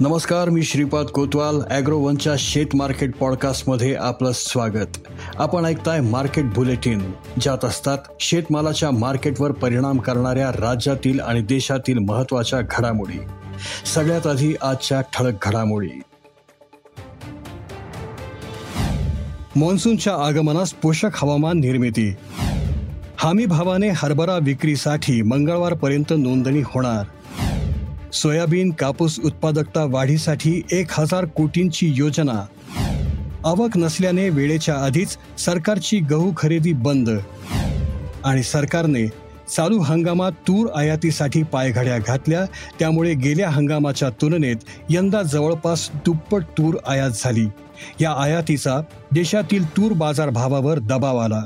नमस्कार मी श्रीपाद कोतवाल ॲग्रोवनच्या शेत मार्केट पॉडकास्टमध्ये आपलं स्वागत. आपण ऐकताय मार्केट बुलेटिन ज्यात असतात शेतमालाच्या मार्केटवर परिणाम करणाऱ्या राज्यातील आणि देशातील महत्त्वाच्या घडामोडी. सगळ्यात आधी आजच्या ठळक घडामोडी. मान्सूनच्या आगमनास पोषक हवामान निर्मिती. हमी भावाने हरभरा विक्रीसाठी मंगळवारपर्यंत नोंदणी होणार. सोयाबीन कापूस उत्पादकता वाढीसाठी एक हजार कोटींची योजना. आवक नसल्याने वेळेच्या आधीच सरकारची गहू खरेदी बंद. आणि सरकारने चालू हंगामात तूर आयातीसाठी पायघड्या घातल्या त्यामुळे गेल्या हंगामाच्या तुलनेत यंदा जवळपास दुप्पट तूर आयात झाली. या आयातीचा देशातील तूर बाजार भावावर दबाव आला.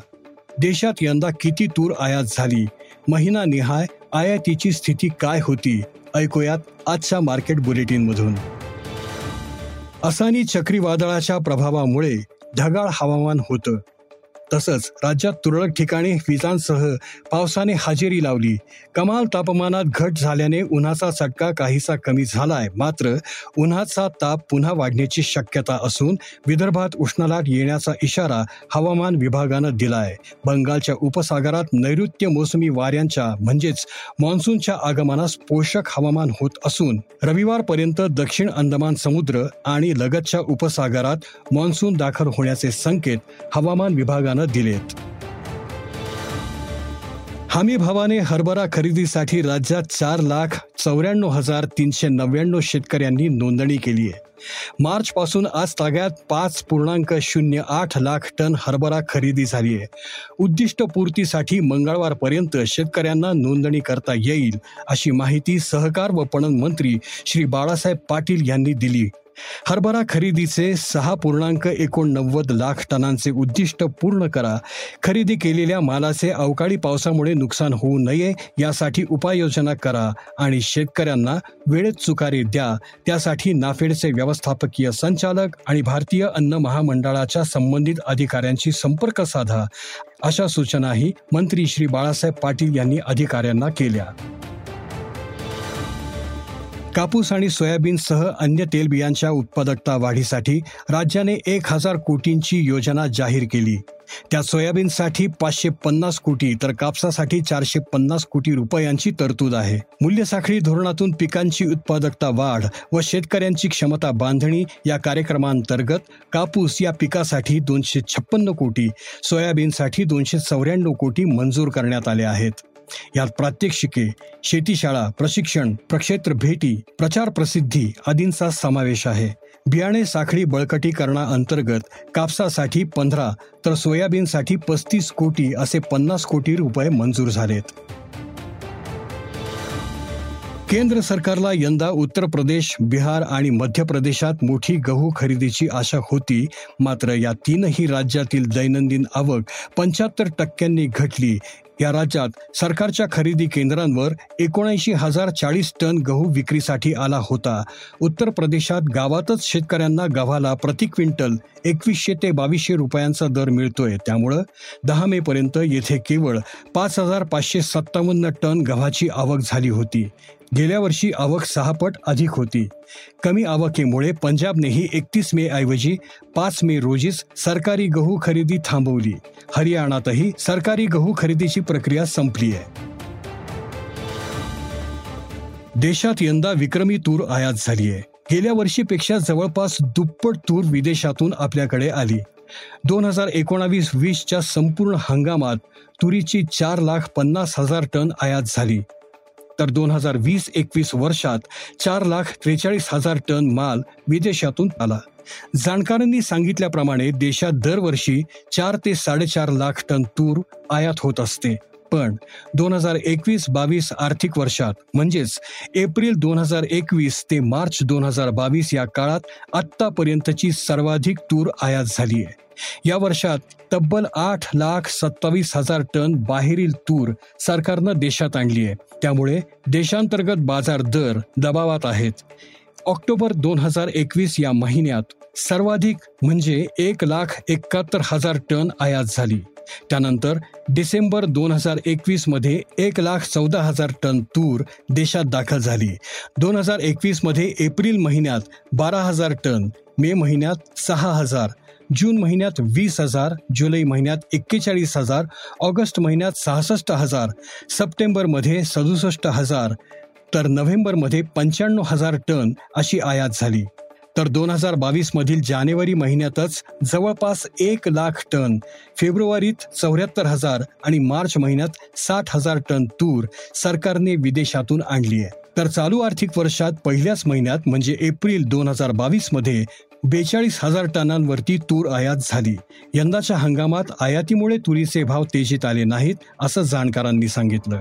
देशात यंदा किती तूर आयात झाली? महिना निहाय आयातीची स्थिती काय होती ऐकूयात आजच्या मार्केट बुलेटिनमधून. असानी चक्रीवादळाच्या प्रभावामुळे ढगाळ हवामान होतं. तसंच राज्यात तुरळक ठिकाणी विजांसह पावसाने हजेरी लावली. कमाल तापमानात घट झाल्याने उन्हाचा चटका काहीसा कमी झालाय. मात्र उन्हाचा ताप पुन्हा वाढण्याची शक्यता असून विदर्भात उष्णलाट येण्याचा इशारा हवामान विभागानं दिलाय. बंगालच्या उपसागरात नैऋत्य मोसमी वाऱ्यांच्या म्हणजेच मान्सूनच्या आगमनास पोषक हवामान होत असून रविवारपर्यंत दक्षिण अंदमान समुद्र आणि लगतच्या उपसागरात मान्सून दाखल होण्याचे संकेत हवामान विभागानं दिलेत. हमी भावाने हरभरा खरेदीसाठी राज्यात चार लाख चौऱ्याण्णव हजार तीनशे नव्याण्णव शेतकऱ्यांनी नोंदणी केली आहे. मार्च पासून आज ताग्यात पाच पूर्णांक शून्य आठ लाख टन हरभरा खरेदी झाली आहे. उद्दिष्ट पूर्तीसाठी मंगळवारपर्यंत शेतकऱ्यांना नोंदणी करता येईल अशी माहिती सहकार व पणन मंत्री श्री बाळासाहेब पाटील यांनी दिली. हरभरा खरेदीचे सहा पूर्णांक एकोणनव्वद लाख टनांचे उद्दिष्ट पूर्ण करा. खरेदी केलेल्या मालाचे अवकाळी पावसामुळे नुकसान होऊ नये यासाठी उपाययोजना करा आणि शेतकऱ्यांना वेळेत चुकारे द्या. त्यासाठी नाफेडचे व्यवस्थापकीय संचालक आणि भारतीय अन्न महामंडळाच्या संबंधित अधिकाऱ्यांशी संपर्क साधा. अशा सूचनाही मंत्री श्री बाळासाहेब पाटील यांनी अधिकाऱ्यांना केल्या. कापूस आणि सोयाबीनसह अन्य तेलबियांच्या उत्पादकता वाढीसाठी राज्याने एक हजार कोटींची योजना जाहीर केली. त्यात सोयाबीनसाठी पाचशे पन्नास कोटी तर कापसासाठी चारशे पन्नास कोटी रुपयांची तरतूद आहे. मूल्यसाखळी धोरणातून पिकांची उत्पादकता वाढ व शेतकऱ्यांची क्षमता बांधणी या कार्यक्रमांतर्गत कापूस या पिकासाठी दोनशे छप्पन्न कोटी सोयाबीनसाठी दोनशे चौऱ्याण्णव कोटी मंजूर करण्यात आले आहेत. यात प्रात्यक्षिके शेतीशाळा प्रशिक्षण प्रक्षेत्र भेटी प्रचार प्रसिद्धी आदींचा समावेश आहे. बियाणे साखळी बळकटीकरणा अंतर्गत कापसासाठी पंधरा तर सोयाबीनसाठी पस्तीस कोटी असे पन्नास कोटी रुपये मंजूर झालेत. केंद्र सरकारला यंदा उत्तर प्रदेश बिहार आणि मध्य प्रदेशात मोठी गहू खरेदीची आशा होती मात्र या तीनही राज्यातील दैनंदिन आवक पंच्याहत्तर टक्क्यांनी घटली. या राज्यात सरकारच्या खरेदी केंद्रांवर एकोणऐंशी हजार चाळीस टन गहू विक्रीसाठी आला होता. उत्तर प्रदेशात गावातच शेतकऱ्यांना गव्हाला प्रति क्विंटल एकवीसशे ते बावीसशे रुपयांचा दर मिळतोय. त्यामुळं दहा मे पर्यंत येथे केवळ पाच हजार पाचशे सत्तावन्न टन गव्हाची आवक झाली होती. गेल्या वर्षी आवक सहा पट अधिक होती. कमी आवकेमुळे पंजाबनेही एकतीस मे ऐवजी पाच मे रोजीच सरकारी गहू खरेदी थांबवली. हरियाणातही सरकारी गहू खरेदीची प्रक्रिया संपली आहे. देशात यंदा विक्रमी तूर आयात झाली आहे गेल्या वर्षीपेक्षा जवळपास दुप्पट तूर विदेशातून आपल्याकडे आली. दोन हजार एकोणावीस वीसच्या संपूर्ण हंगामात तुरीची चार लाख पन्नास हजार टन आयात झाली. तर दोन हजार वीस एकवीस वर्षात चार लाख त्रेचाळीस हजार टन माल विदेशातून आला. जाणकारांनी सांगितल्याप्रमाणे देशात दरवर्षी चार ते साडेचार लाख टन तूर आयात होत असते. पण दोन हजार एकवीस बावीस आर्थिक वर्षात म्हणजेच एप्रिल दोन हजार एकवीस ते मार्च दोन हजार बावीस या काळात आत्तापर्यंतची सर्वाधिक तूर आयात झाली आहे. या वर्षात तब्बल आठ लाख सत्तावीस हजार टन बाहेरील तूर सरकारनं देशात आणली आहे. त्यामुळे देशांतर्गत बाजार दर दबावात आहेत. ऑक्टोबर दोन हजार एकवीस या महिन्यात सर्वाधिक म्हणजे एक लाख एकाहत्तर हजार टन आयात झाली. त्यानंतर डिसेंबर दोन हजार एकवीसमध्ये एक लाख चौदा हजार टन तूर देशात दाखल झाली. दोन हजार एकवीसमध्ये एप्रिल महिन्यात बारा हजार टन मे महिन्यात सहा हजार जून महिन्यात वीस हजार जुलै महिन्यात एक्केचाळीस हजार ऑगस्ट महिन्यात सहासष्ट हजार सप्टेंबरमध्ये सदुसष्ट हजार तर नोव्हेंबरमध्ये पंच्याण्णव हजार टन अशी आयात झाली. तर दोन हजार बावीस मधील जानेवारी महिन्यातच जवळपास एक लाख टन फेब्रुवारीत चौऱ्याहत्तर हजार आणि मार्च महिन्यात साठ हजार टन तूर सरकारने विदेशातून आणली आहे. तर चालू आर्थिक वर्षात पहिल्याच महिन्यात म्हणजे एप्रिल दोन हजार बावीसमध्ये बेचाळीस हजार टनांवरती तूर आयात झाली. यंदाच्या हंगामात आयातीमुळे तुरीचे भाव तेजीत आले नाहीत असं जाणकारांनी सांगितलं.